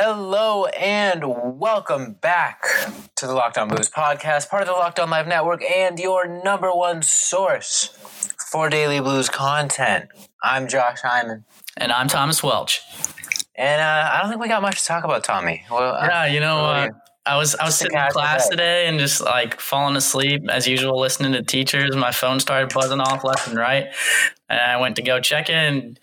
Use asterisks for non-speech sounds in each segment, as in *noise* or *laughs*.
Hello and welcome back to the Locked On Blues podcast, part of the Locked On Live Network, and your number one source for daily blues content. I'm Josh Hyman, And I'm Thomas Welch. and uh, I don't think we got much to talk about, Tommy. Well, uh, Yeah, you know, uh, I was I was sitting in class day. today and just like falling asleep as usual, listening to teachers. My phone started buzzing off left and right, and I went to go check in.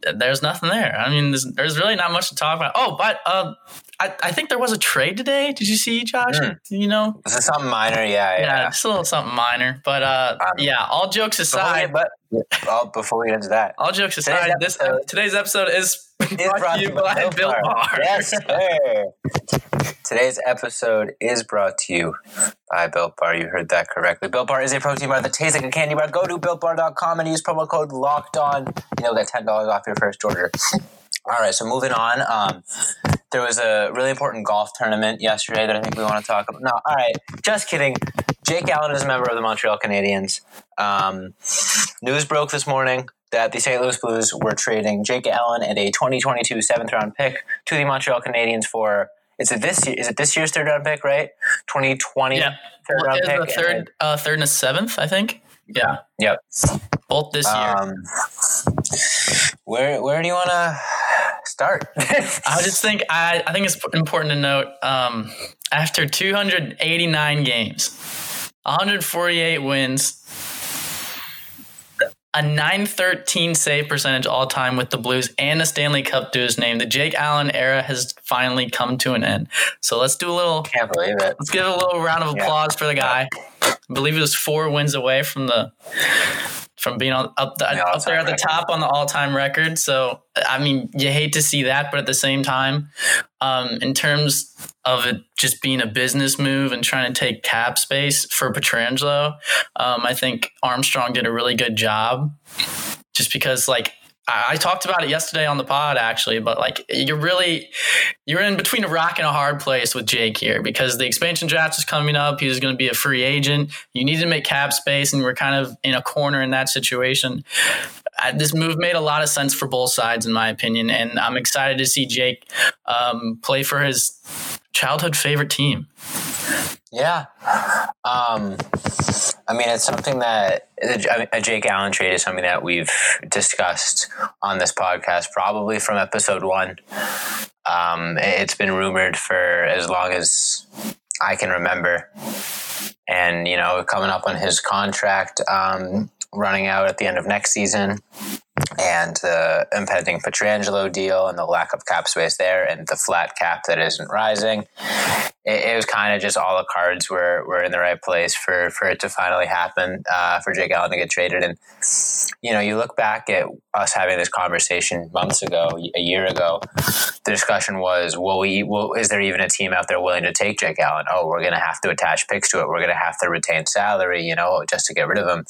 There's nothing there. I mean, there's, there's really not much to talk about. Oh, but uh, I, I think there was a trade today. Did you see, Josh? Hmm. You know, is it something minor? Yeah, yeah, yeah. just a little something minor. But uh, Um, yeah, all jokes Before we, aside, but, oh, before we get into that, all jokes Today's aside, this episode- today's episode is *laughs* is brought to you by Built Bar. Yes, *laughs* sir. Today's episode is brought to you by Built Bar. You heard that correctly. Built Bar is a protein bar that tastes like a candy bar. Go to builtbar.com and use promo code LOCKED ON. You know, get $10 off your first order. All right, so moving on. Um, there was a really important golf tournament yesterday that I think we want to talk about. No, all right, just kidding. Jake Allen is a member of the Montreal Canadiens. Um, news broke this morning that the St. Louis Blues were trading Jake Allen and a 2022 seventh round pick to the Montreal Canadiens for. Is it this year? Is it this year's third round pick? Right, 2020 Yeah. third round pick. the third, uh, third and a seventh, I think. Yeah, Yep. both this year. Um, where where do you want to start? *laughs* I just think I, I think it's important to note um, after 289 games, 148 wins, a 913 save percentage all time with the Blues, and a Stanley Cup to his name. The Jake Allen era has finally come to an end. So let's do a little. Can't believe it. Let's give a little round of Yeah. applause for the guy. I believe it was four wins away from the from being on, up the, The up there at the record. top on the all time record. So I mean, you hate to see that, but at the same time, um, in terms of it just being a business move and trying to take cap space for Pietrangelo, um, I think Armstrong did a really good job. Just because, like. I talked about it yesterday on the pod actually, but like you're really you're in between a rock and a hard place with Jake here because the expansion draft is coming up. He's going to be a free agent. You need to make cap space, and we're kind of in a corner in that situation. Uh, this move made a lot of sense for both sides, in my opinion, and I'm excited to see Jake um, play for his childhood favorite team. Yeah. Um, I mean, it's something that a Jake Allen trade is something that we've discussed on this podcast, probably from episode one. Um, it's been rumored for as long as I can remember. And, you know, coming up on his contract, um, running out at the end of next season, and the impending Pietrangelo deal and the lack of cap space there, and the flat cap that isn't rising it, it was kind of just all the cards were, were in the right place for, for it to finally happen, uh, for Jake Allen to get traded. And, you know, you look back at us having this conversation months ago, a year ago, the discussion was, well, we, well, is there even a team out there willing to take Jake Allen? Oh, we're going to have to attach picks to it. We're going to have to retain salary, you know, just to get rid of him.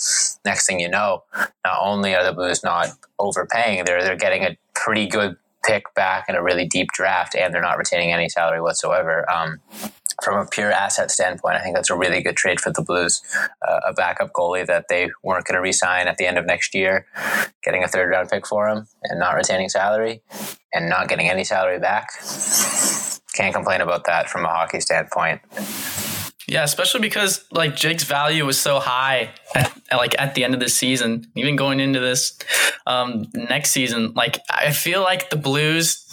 Next thing you know, not only are the Blues not overpaying, they're, they're getting a pretty good pick back in a really deep draft, and they're not retaining any salary whatsoever. Um, from a pure asset standpoint, I think that's a really good trade for the Blues. Uh, a backup goalie that they weren't going to re-sign at the end of next year, getting a third round pick for him, and not retaining salary, and not getting any salary back. Can't complain about that from a hockey standpoint. Yeah, especially because like Jake's value was so high, at, like at the end of the season, even going into this um, next season. Like I feel like the Blues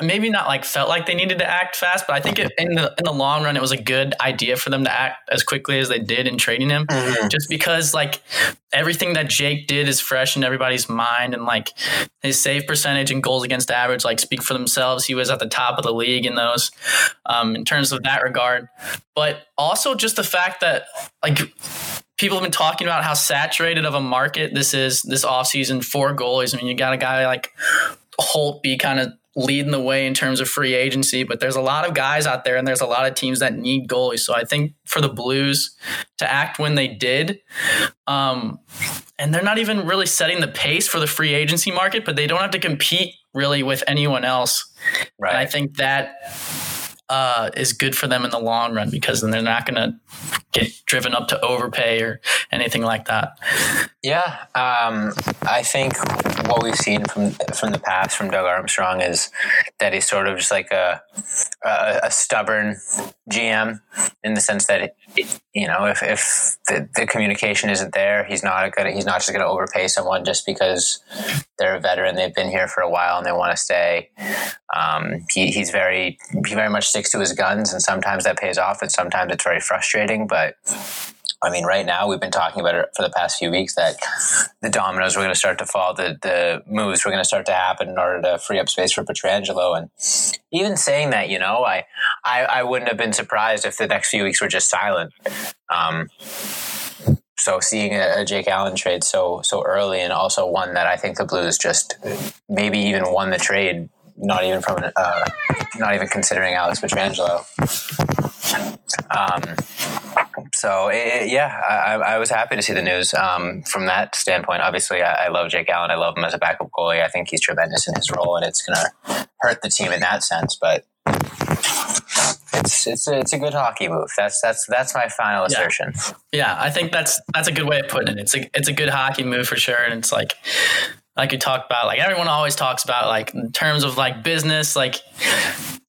maybe not like felt like they needed to act fast, but I think it, in the in the long run, it was a good idea for them to act as quickly as they did in trading him, just because like everything that Jake did is fresh in everybody's mind, and like his save percentage and goals against average like speak for themselves. He was at the top of the league in those um, in terms of that regard, but also just the fact that like people have been talking about how saturated of a market this is this offseason for goalies. I mean, you got a guy like Holtby kind of leading the way in terms of free agency, but there's a lot of guys out there and there's a lot of teams that need goalies. So I think for the Blues to act when they did, um, and they're not even really setting the pace for the free agency market, but they don't have to compete really with anyone else. Right. And I think that uh, is good for them in the long run because then they're not going to get driven up to overpay or anything like that. Yeah, um, I think what we've seen from from the past from Doug Armstrong is that he's sort of just like a a, a stubborn GM in the sense that it, you know if, if the, the communication isn't there, he's not gonna he's not just going to overpay someone just because they're a veteran, they've been here for a while and they want to stay. Um, he, he's very he very much sticks to his guns, and sometimes that pays off, and sometimes it's very frustrating, but I mean, right now we've been talking about it for the past few weeks that the dominoes were going to start to fall, the the moves were going to start to happen in order to free up space for Pietrangelo. And even saying that, you know, I I, I wouldn't have been surprised if the next few weeks were just silent. Um, so seeing a, a, Jake Allen trade so so early, and also one that I think the Blues just maybe even won the trade, not even from uh, not even considering Alex Pietrangelo. Um, so it, yeah, I, I, was happy to see the news um, from that standpoint. Obviously, I, I, love Jake Allen. I love him as a backup goalie. I think he's tremendous in his role, and it's going to hurt the team in that sense. But it's it's a, it's a good hockey move. That's that's that's my final assertion. Yeah. yeah, I think that's that's a good way of putting it. It's a it's a good hockey move for sure, and it's like like you talk about, like everyone always talks about, like in terms of like business, like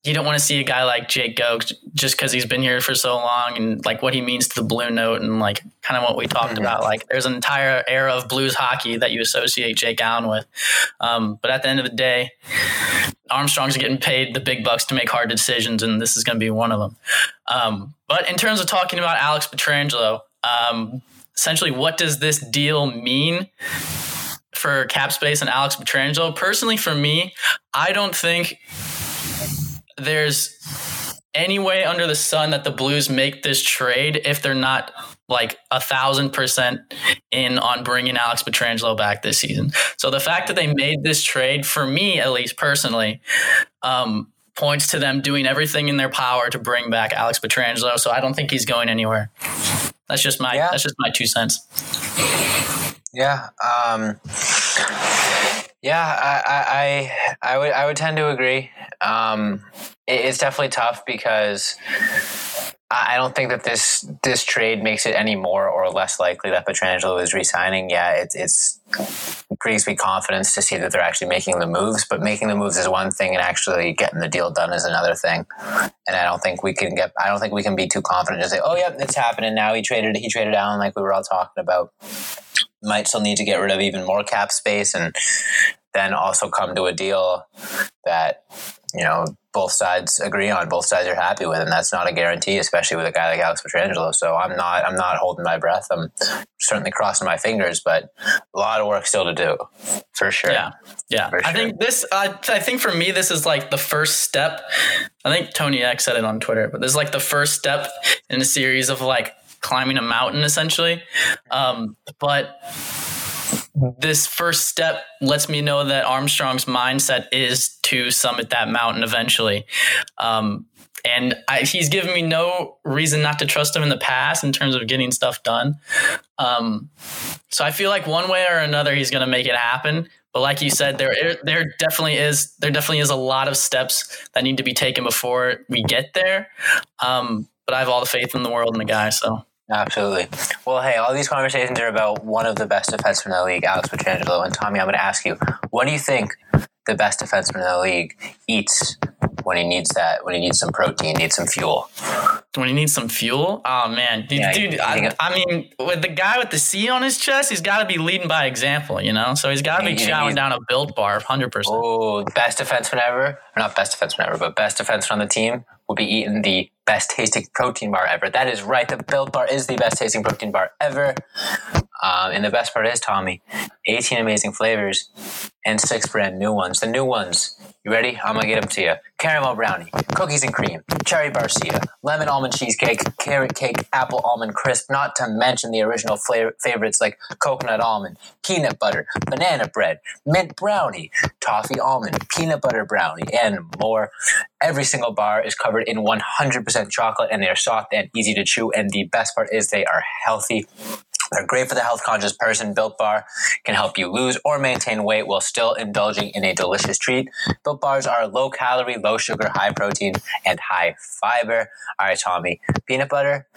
you don't want to see a guy like Jake go just because he's been here for so long and like what he means to the Blue Note and like kind of what we talked mm-hmm. about. Like there's an entire era of Blues hockey that you associate Jake Allen with. Um, but at the end of the day, Armstrong's getting paid the big bucks to make hard decisions, and this is going to be one of them. Um, but in terms of talking about Alex Pietrangelo, um, essentially, what does this deal mean? For cap space and Alex Pietrangelo, personally, for me, I don't think there's any way under the sun that the Blues make this trade if they're not like a thousand percent in on bringing Alex Pietrangelo back this season. So the fact that they made this trade, for me at least personally, um, points to them doing everything in their power to bring back Alex Pietrangelo. So I don't think he's going anywhere. That's just my yeah. that's just my two cents. Yeah. Um, yeah, I, I, I would I would tend to agree. Um, it, it's definitely tough because I don't think that this this trade makes it any more or less likely that Pietrangelo is resigning. Yeah, it, it's brings me confidence to see that they're actually making the moves. But making the moves is one thing, and actually getting the deal done is another thing. And I don't think we can get. I don't think we can be too confident to say, "Oh, yeah, it's happening now." He traded. He traded Allen like we were all talking about might still need to get rid of even more cap space and then also come to a deal that you know both sides agree on, both sides are happy with, and that's not a guarantee, especially with a guy like Alex Pietrangelo. So I'm not I'm not holding my breath. I'm certainly crossing my fingers, but a lot of work still to do, for sure. Yeah, yeah. Sure. I think this. Uh, I think for me, this is like the first step. I think Tony X said it on Twitter, but this is like the first step in a series of like climbing a mountain essentially. Um, but this first step lets me know that Armstrong's mindset is to summit that mountain eventually. Um, and I, he's given me no reason not to trust him in the past in terms of getting stuff done. Um, so I feel like one way or another he's going to make it happen. But like you said, there there definitely is there definitely is a lot of steps that need to be taken before we get there. Um, but I have all the faith in the world in the guy. So Absolutely. Well, hey, all these conversations are about one of the best defensemen in the league, Alex Pietrangelo. And Tommy, I'm going to ask you, what do you think the best defenseman in the league eats when he needs that, when he needs some protein, needs some fuel? When he needs some fuel? Oh, man. Dude, yeah, dude I, I, mean, with the guy with the C on his chest, he's got to be leading by example, you know? So he's got to be chowing down a built bar, 100%. Oh, best defenseman ever? Or not best defenseman ever, but best defenseman on the team will be eating the best tasting protein bar ever. That is right. The Built Bar is the best tasting protein bar ever. Um, and the best part is, Tommy, 18 amazing flavors and six brand new ones. The new ones, you ready? I'm gonna get them to you. Caramel brownie, cookies and cream, cherry barcia, lemon almond cheesecake, carrot cake, apple almond crisp, not to mention the original flavor- favorites like coconut almond, peanut butter, banana bread, mint brownie, toffee almond, peanut butter brownie, and more. Every single bar is covered in 100% chocolate and they are soft and easy to chew. And the best part is they are healthy. They're great for the health conscious person. Built Bar can help you lose or maintain weight while still indulging in a delicious treat. Built Bars are low calorie, low sugar, high protein, and high fiber. All right, Tommy. Peanut butter,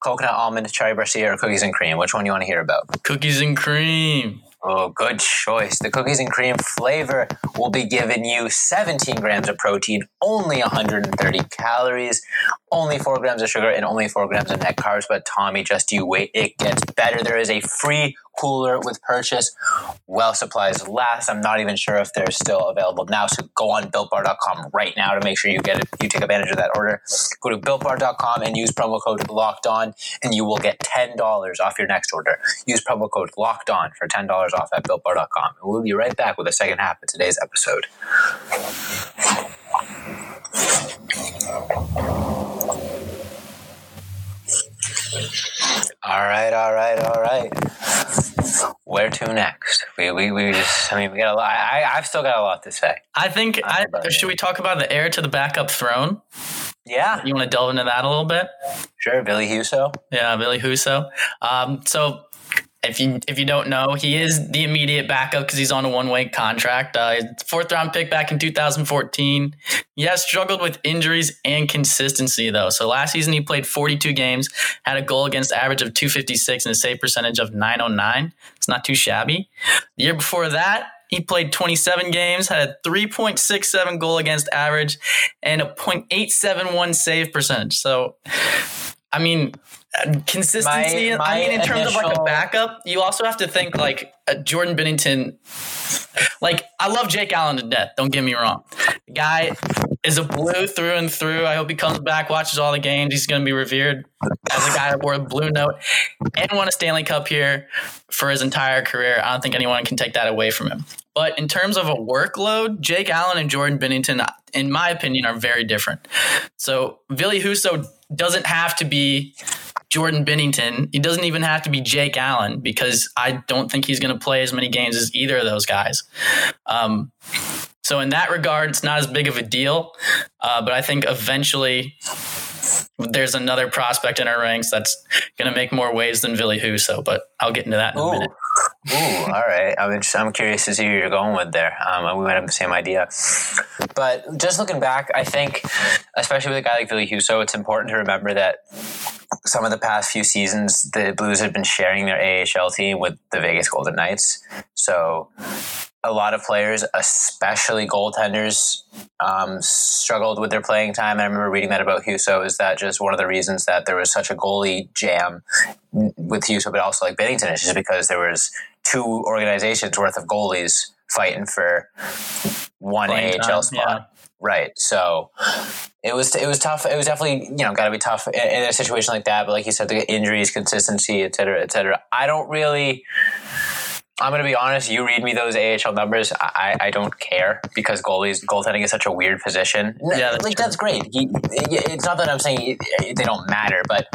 coconut almond, cherry barcia, or cookies and cream? Which one you want to hear about? Cookies and cream. Oh, good choice. The cookies and cream flavor will be giving you 17 grams of protein, only 130 calories, only 4 grams of sugar, and only 4 grams of net carbs. But Tommy, just you wait, it gets better. There is a free cooler with purchase. Well, supplies last. I'm not even sure if they're still available now. So go on builtbar.com right now to make sure you get it. You take advantage of that order. Go to builtbar.com and use promo code locked on, and you will get $10 off your next order. Use promo code locked on for $10 off at builtbar.com. And we'll be right back with the second half of today's episode. All right, all right, all right. Where to next? We, we, we just, I mean, we got a lot. I, I've still got a lot to say. I think. I, should we talk about the heir to the backup throne? Yeah, You want to delve into that a little bit? sure. Billy Husso. Yeah, Billy Husso. Um, so if you if you don't know, he is the immediate backup because he's on a one way contract. Uh, fourth round pick back in 2014. He has struggled with injuries and consistency though. So last season he played 42 games, had a goal against average of 256 and a save percentage of 909. It's not too shabby. The year before that. He played 27 games, had a 3.67 goal against average, and a .871 save percentage. So, I mean, consistency. My- my I mean, in terms of like a backup, you also have to think like uh, Jordan Binnington. Like, I love Jake Allen to death. Don't get me wrong. The guy is a blue through and through. I hope he comes back, watches all the games. He's going to be revered as a guy that wore a blue note and won a Stanley Cup here for his entire career. I don't think anyone can take that away from him. But in terms of a workload, Jake Allen and Jordan Binnington, in my opinion, are very different. So Billy Husso doesn't have to be Jordan Binnington. He doesn't even have to be Jake Allen because I don't think he's going to play as many games as either of those guys. Um, so in that regard, it's not as big of a deal. Uh, but I think eventually there's another prospect in our ranks that's going to make more waves than Billy Husso. But I'll get into that in a minute. Ooh, all right. I'm, just, I'm curious to see who you're going with there. Um, we might have the same idea. But just looking back, I think, especially with a guy like Billy Husso, it's important to remember that some of the past few seasons, the Blues had been sharing their AHL team with the Vegas Golden Knights. So a lot of players, especially goaltenders, um, struggled with their playing time. And I remember reading that about Husso. Is that just one of the reasons that there was such a goalie jam with Husso, but also like Binnington? It's just because there was two organizations worth of goalies fighting for one Playing AHL time, spot. yeah. Right. So it was it was tough. It was definitely you know got to be tough in, in a situation like that. But like you said, the injuries, consistency, et cetera, et cetera. I don't really. I'm going to be honest. You read me those AHL numbers. I, I don't care because goalies goaltending is such a weird position. Yeah, that's like true. that's great. He, it's not that I'm saying they don't matter, but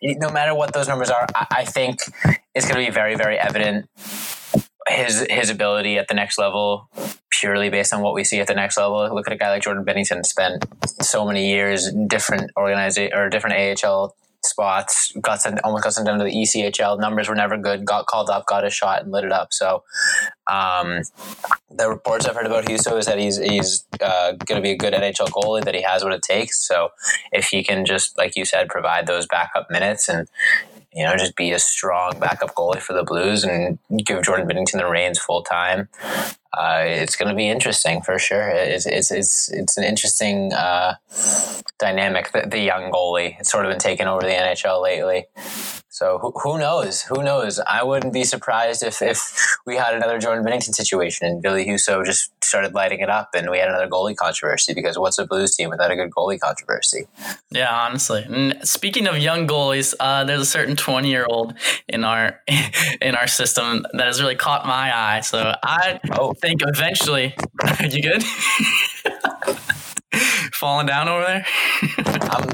no matter what those numbers are, I, I think it's going to be very very evident his his ability at the next level purely based on what we see at the next level. Look at a guy like Jordan Binnington spent so many years in different organization or different AHL spots, got sent almost got sent down to the ECHL. Numbers were never good. Got called up, got a shot, and lit it up. So, um, the reports I've heard about Husso is that he's he's uh, going to be a good NHL goalie. That he has what it takes. So, if he can just like you said, provide those backup minutes and you know, just be a strong backup goalie for the Blues and give Jordan Binnington the reins full time. Uh, it's going to be interesting for sure. It's it's it's, it's an interesting uh, dynamic. The, the young goalie, it's sort of been taking over the NHL lately. So who, who knows? Who knows? I wouldn't be surprised if, if we had another Jordan Binnington situation and Billy Husso just started lighting it up and we had another goalie controversy because what's a Blues team without a good goalie controversy? Yeah, honestly. And speaking of young goalies, uh, there's a certain 20 year old in our *laughs* in our system that has really caught my eye. So I oh. think eventually, are *laughs* you good? *laughs* Falling down over there? *laughs*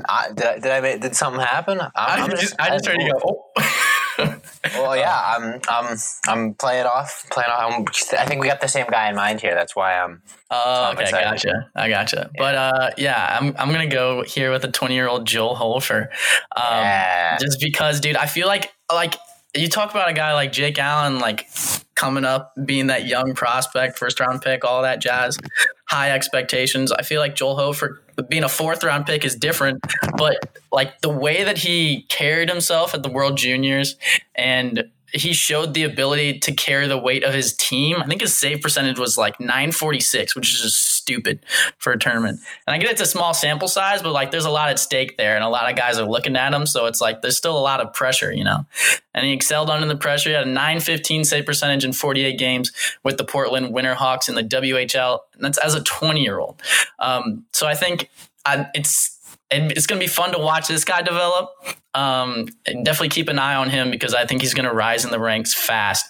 I, did, I, did I make, did something happen? I'm, I, I'm just, I just heard you go. Oh. *laughs* well, yeah, I'm I'm I'm playing it off, playing off. I'm, i think we got the same guy in mind here. That's why I'm. Oh, okay, excited. gotcha. I gotcha. Yeah. But uh, yeah, I'm I'm gonna go here with a 20 year old Joel Hofer, um, yeah. just because, dude. I feel like like you talk about a guy like Jake Allen, like coming up, being that young prospect, first round pick, all that jazz, high expectations. I feel like Joel Hofer being a fourth round pick is different, but like the way that he carried himself at the World Juniors and he showed the ability to carry the weight of his team. I think his save percentage was like 946, which is just stupid for a tournament. And I get it's a small sample size, but like there's a lot at stake there, and a lot of guys are looking at him. So it's like there's still a lot of pressure, you know. And he excelled under the pressure. He had a 915 save percentage in 48 games with the Portland Winterhawks in the WHL. And that's as a 20 year old. Um, so I think I, it's and it's going to be fun to watch this guy develop. Um, definitely keep an eye on him because I think he's going to rise in the ranks fast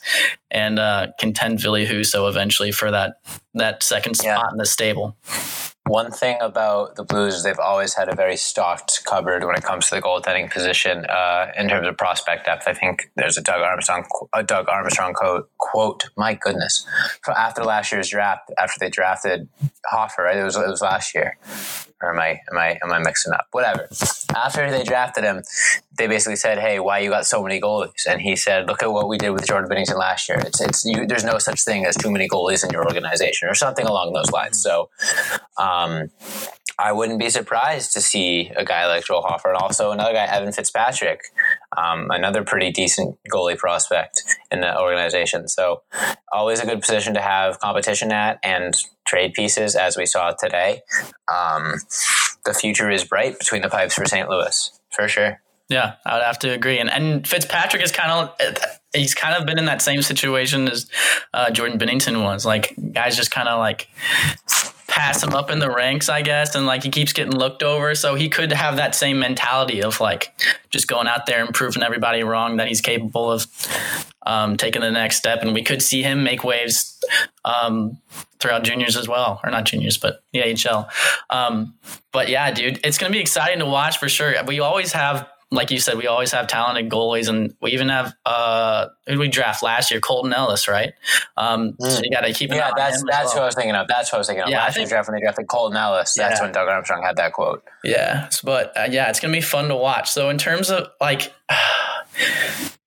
and uh, contend Billy Husso eventually for that that second spot yeah. in the stable. One thing about the Blues is they've always had a very stocked cupboard when it comes to the goaltending position uh, in terms of prospect depth. I think there's a Doug Armstrong a Doug Armstrong quote. quote my goodness, after last year's draft, after they drafted Hofer, right? It was it was last year or am I am I am I mixing up? Whatever. After they drafted him, they basically said, "Hey, why you got so many goalies?" And he said, "Look at what we did with Jordan Binnington last year. It's it's you, there's no such thing as too many goalies in your organization, or something along those lines." So, um, I wouldn't be surprised to see a guy like Joel Hofer and also another guy, Evan Fitzpatrick, um, another pretty decent goalie prospect in the organization. So, always a good position to have competition at and trade pieces, as we saw today. Um, the future is bright between the pipes for St. Louis, for sure. Yeah, I would have to agree. And and Fitzpatrick is kind of he's kind of been in that same situation as uh, Jordan Binnington was. Like guys just kind of like pass him up in the ranks, I guess, and like he keeps getting looked over. So he could have that same mentality of like just going out there and proving everybody wrong that he's capable of um, taking the next step. And we could see him make waves um, throughout juniors as well, or not juniors, but the AHL. Um, but yeah, dude, it's gonna be exciting to watch for sure. We always have like you said, we always have talented goalies, and we even have uh, who did we draft last year? Colton Ellis, right? Um, mm. So you got to keep. an Yeah, that's that's well. what I was thinking of. That's what I was thinking of. Yeah, last I think, year draft when they drafted Colton Ellis. That's yeah. when Doug Armstrong had that quote. Yeah, but uh, yeah, it's gonna be fun to watch. So in terms of like. *sighs*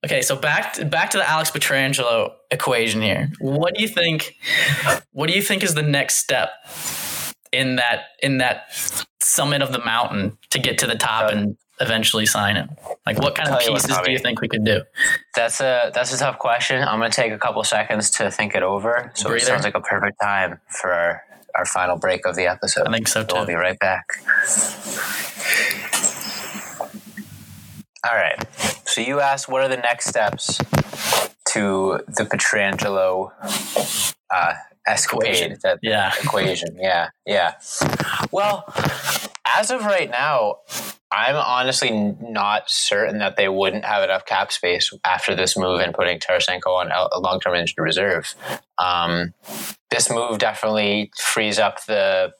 Okay, so back to, back to the Alex Pietrangelo equation here. What do you think? What do you think is the next step in that in that summit of the mountain to get to the top and eventually sign him? Like, what kind of pieces what, do you think we could do? That's a that's a tough question. I'm going to take a couple seconds to think it over. So Breather. it sounds like a perfect time for our, our final break of the episode. I think so too. We'll be right back. All right. So you asked, what are the next steps to the Pietrangelo uh, escapade? Equation. That yeah. Equation. Yeah. Yeah. Well, as of right now, I'm honestly not certain that they wouldn't have enough cap space after this move and putting Tarasenko on a long-term injured reserve. Um, this move definitely frees up the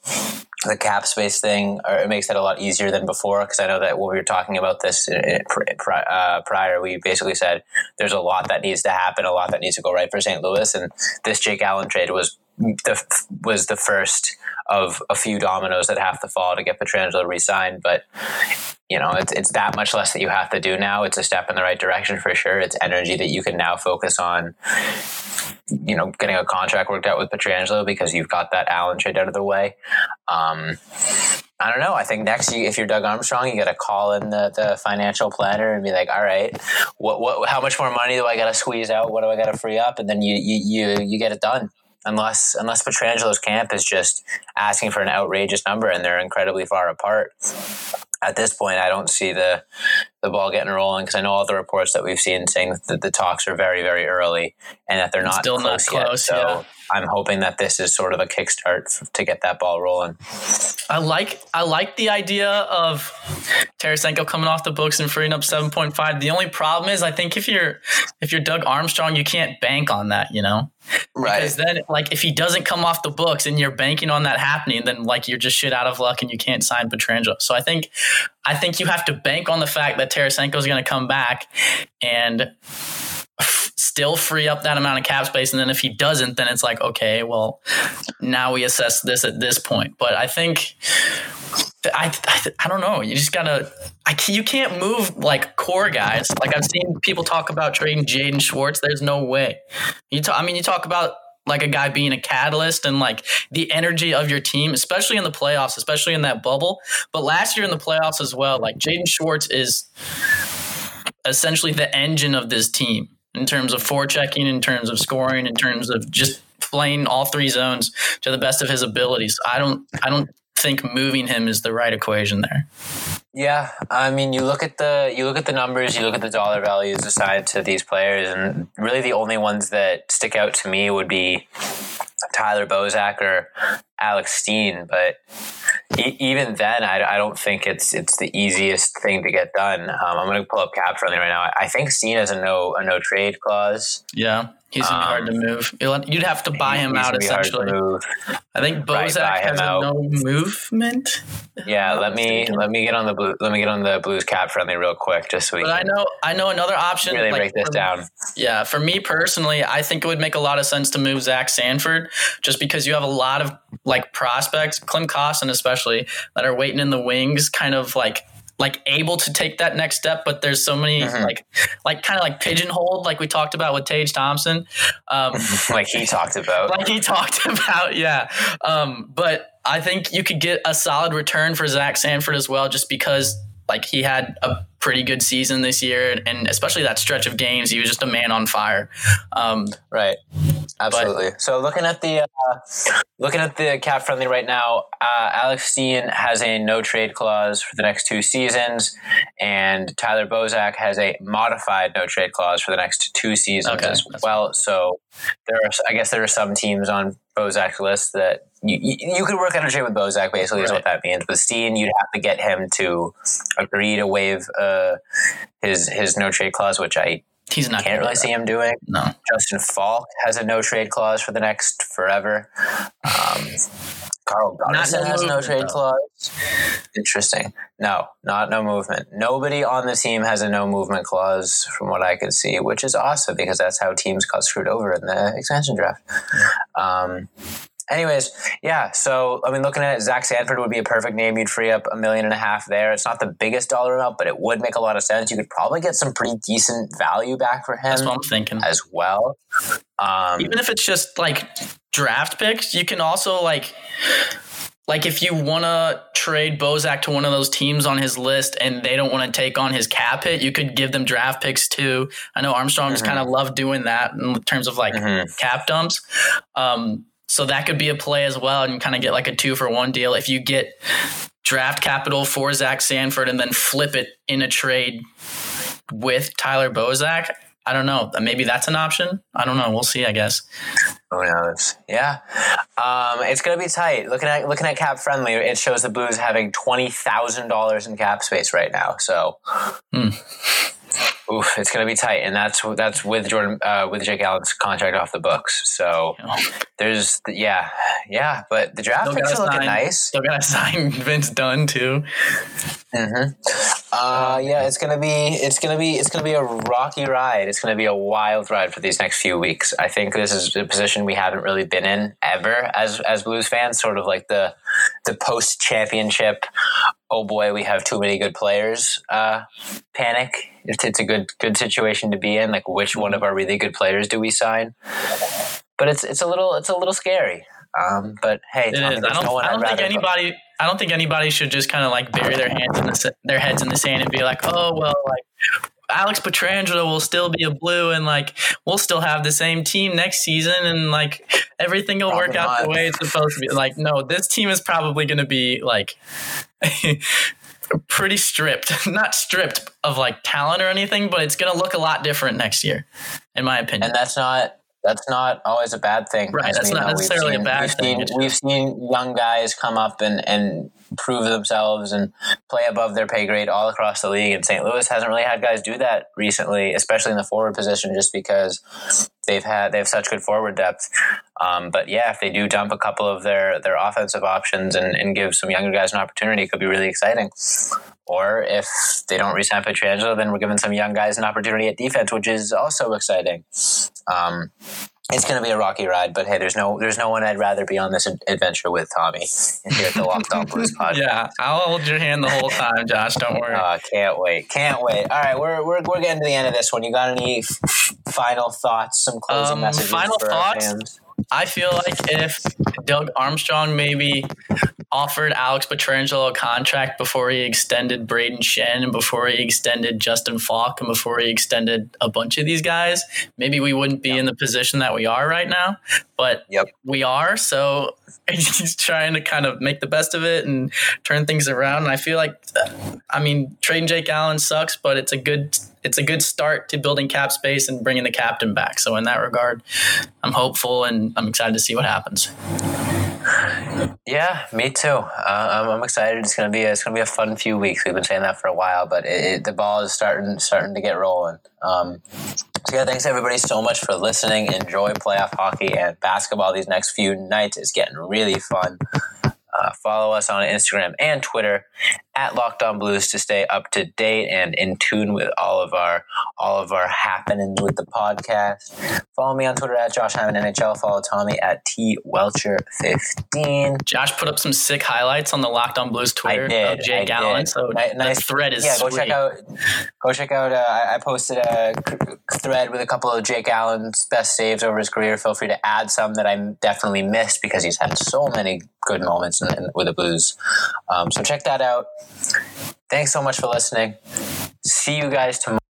the cap space thing, or it makes it a lot easier than before. Because I know that when we were talking about this uh, prior, we basically said there's a lot that needs to happen, a lot that needs to go right for St. Louis, and this Jake Allen trade was the was the first of a few dominoes that have to fall to get Pietrangelo re-signed. But you know, it's it's that much less that you have to do now. It's a step in the right direction for sure. It's energy that you can now focus on. You know, getting a contract worked out with Pietrangelo because you've got that Allen trade out of the way. Um, I don't know. I think next, you, if you're Doug Armstrong, you got to call in the, the financial planner and be like, "All right, what what? How much more money do I got to squeeze out? What do I got to free up?" And then you you you you get it done unless unless Pietrangelo's camp is just asking for an outrageous number and they're incredibly far apart. At this point, I don't see the the ball getting rolling because I know all the reports that we've seen saying that the, talks are very very early and that they're not still close not close. Yet. So yeah. I'm hoping that this is sort of a kickstart to get that ball rolling. I like I like the idea of Tarasenko coming off the books and freeing up 7.5. The only problem is I think if you're if you're Doug Armstrong, you can't bank on that, you know? Right. Because then like if he doesn't come off the books and you're banking on that happening, then like you're just shit out of luck and you can't sign Pietrangelo. So I think I think you have to bank on the fact that Tarasenko is going to come back and still free up that amount of cap space. And then if he doesn't, then it's like, okay, well, now we assess this at this point. But I think. I, I, I don't know. You just gotta. I, you can't move like core guys. Like I've seen people talk about trading Jaden Schwartz. There's no way. You talk. I mean, you talk about like a guy being a catalyst and like the energy of your team, especially in the playoffs, especially in that bubble. But last year in the playoffs as well, like Jaden Schwartz is essentially the engine of this team in terms of forechecking, in terms of scoring, in terms of just playing all three zones to the best of his abilities. I don't I don't think moving him is the right equation there. Yeah, I mean, you look at the you look at the numbers, you look at the dollar values assigned to these players, and really the only ones that stick out to me would be Tyler Bozak or Alex Steen. But e- even then, I, I, don't think it's it's the easiest thing to get done. Um, I'm going to pull up cap friendly right now. I think Steen has a no a no trade clause. Yeah, he's um, hard to um, move. You'd have to buy him out essentially. I think Bozak right, has no movement. Yeah, *laughs* let me let me get on the blue. Let me get on the Blues cap friendly real quick, just so we. But I know I know another option. Really like, break this down. Yeah, for me personally, I think it would make a lot of sense to move Zach Sanford, just because you have a lot of like prospects, Klim Kostin especially, that are waiting in the wings, kind of like like able to take that next step, but there's so many mm-hmm. like like kind of like pigeonholed, like we talked about with Tage Thompson, um, *laughs* like he talked *laughs* about, like he talked *laughs* about, yeah. Um, but I think you could get a solid return for Zach Sanford as well, just because like he had a pretty good season this year, and especially that stretch of games, he was just a man on fire. Um, right. Absolutely. But, so looking at the uh, looking at the cap friendly right now, uh, Alex Steen has a no trade clause for the next two seasons, and Tyler Bozak has a modified no trade clause for the next two seasons okay. as well. So there are, I guess, there are some teams on Bozak's list that you, you, you could work out a trade with Bozak. Basically, right. is what that means. With Steen, you'd have to get him to agree to waive uh, his his no trade clause, which I He's not. Can't really see him doing. No. Justin Faulk has a no trade clause for the next forever. Um, Carl Gunnarsson no has no trade though. clause. Interesting. No, not no movement. Nobody on the team has a no movement clause, from what I can see, which is awesome because that's how teams got screwed over in the expansion draft. Yeah. Um, anyways, yeah. So I mean, looking at it, Zach Sanford would be a perfect name. You'd free up a million and a half there. It's not the biggest dollar amount, but it would make a lot of sense. You could probably get some pretty decent value back for him. That's what I'm thinking as well. Um, Even if it's just like draft picks, you can also like like if you want to trade Bozak to one of those teams on his list and they don't want to take on his cap hit, you could give them draft picks too. I know Armstrong mm-hmm. kind of loved doing that in terms of like mm-hmm. cap dumps. Um, so that could be a play as well and kind of get like a two for one deal if you get draft capital for Zach Sanford and then flip it in a trade with Tyler Bozak. I don't know. Maybe that's an option. I don't know. We'll see. I guess. Who knows? Yeah, um, it's gonna be tight. Looking at looking at cap friendly, it shows the Blues having twenty thousand dollars in cap space right now. So. Hmm. Oof, it's going to be tight, and that's that's with Jordan uh, with Jake Allen's contract off the books. So there's yeah, yeah, but the draft picks are looking nice. Still got to sign Vince Dunn too. Mm-hmm. Uh, yeah, it's gonna be it's gonna be it's gonna be a rocky ride. It's gonna be a wild ride for these next few weeks. I think this is a position we haven't really been in ever as as Blues fans. Sort of like the the post championship. Oh boy, we have too many good players. Uh, panic. It's, it's a good good situation to be in. Like, which one of our really good players do we sign? But it's it's a little it's a little scary. Um, but hey, Tommy, I don't, no I don't think anybody. Go. I don't think anybody should just kind of like bury their hands in the their heads in the sand and be like, oh well, like Alex Pietrangelo will still be a blue and like we'll still have the same team next season and like everything will probably work out the way it's supposed to be. Like, no, this team is probably going to be like *laughs* pretty stripped. *laughs* Not stripped of like talent or anything, but it's going to look a lot different next year, in my opinion. And that's not that's not always a bad thing. Right. That's not necessarily seen, a bad we've thing. Seen, we've seen young guys come up and, and prove themselves and play above their pay grade all across the league. And St. Louis hasn't really had guys do that recently, especially in the forward position, just because they've had they have such good forward depth. Um, but yeah, if they do dump a couple of their their offensive options and, and give some younger guys an opportunity, it could be really exciting. Or if they don't resign Pietrangelo, then we're giving some young guys an opportunity at defense, which is also exciting. Um, it's going to be a rocky ride, but hey, there's no there's no one I'd rather be on this adventure with, Tommy, here at the Locked On Blues *laughs* podcast. Yeah, I'll hold your hand the whole time, Josh. Don't worry. Uh, *laughs* can't wait, can't wait. All right, we're, we're, we're getting to the end of this one. You got any final thoughts? Some closing um, messages? Final thoughts. I feel like if Doug Armstrong maybe offered Alex Pietrangelo a contract before he extended Brayden Schenn and before he extended Justin Faulk and before he extended a bunch of these guys, maybe we wouldn't be yep. in the position that we are right now. But yep. we are. So *laughs* he's trying to kind of make the best of it and turn things around. And I feel like, I mean, trading Jake Allen sucks, but it's a good it's a good start to building cap space and bringing the captain back. So in that regard, I'm hopeful and I'm excited to see what happens. Yeah, me too. Uh, I'm, I'm, excited. It's gonna be a, it's gonna be a fun few weeks. We've been saying that for a while, but it, it, the ball is starting starting to get rolling. Um, so yeah, thanks everybody so much for listening. Enjoy playoff hockey and basketball. These next few nights It's getting really fun. Uh, follow us on Instagram and Twitter at Locked On Blues to stay up to date and in tune with all of our all of our happenings with the podcast. Follow me on Twitter at Josh Hyman NHL. Follow Tommy at T Welcher fifteen. Josh put up some sick highlights on the Locked On Blues Twitter I did, of Jake Allen. So nice, thread is yeah. Go sweet. check out. Go check out. Uh, I posted a thread with a couple of Jake Allen's best saves over his career. Feel free to add some that I definitely missed because he's had so many good moments in, in, with the Blues. Um, so check that out. Thanks so much for listening. See you guys tomorrow.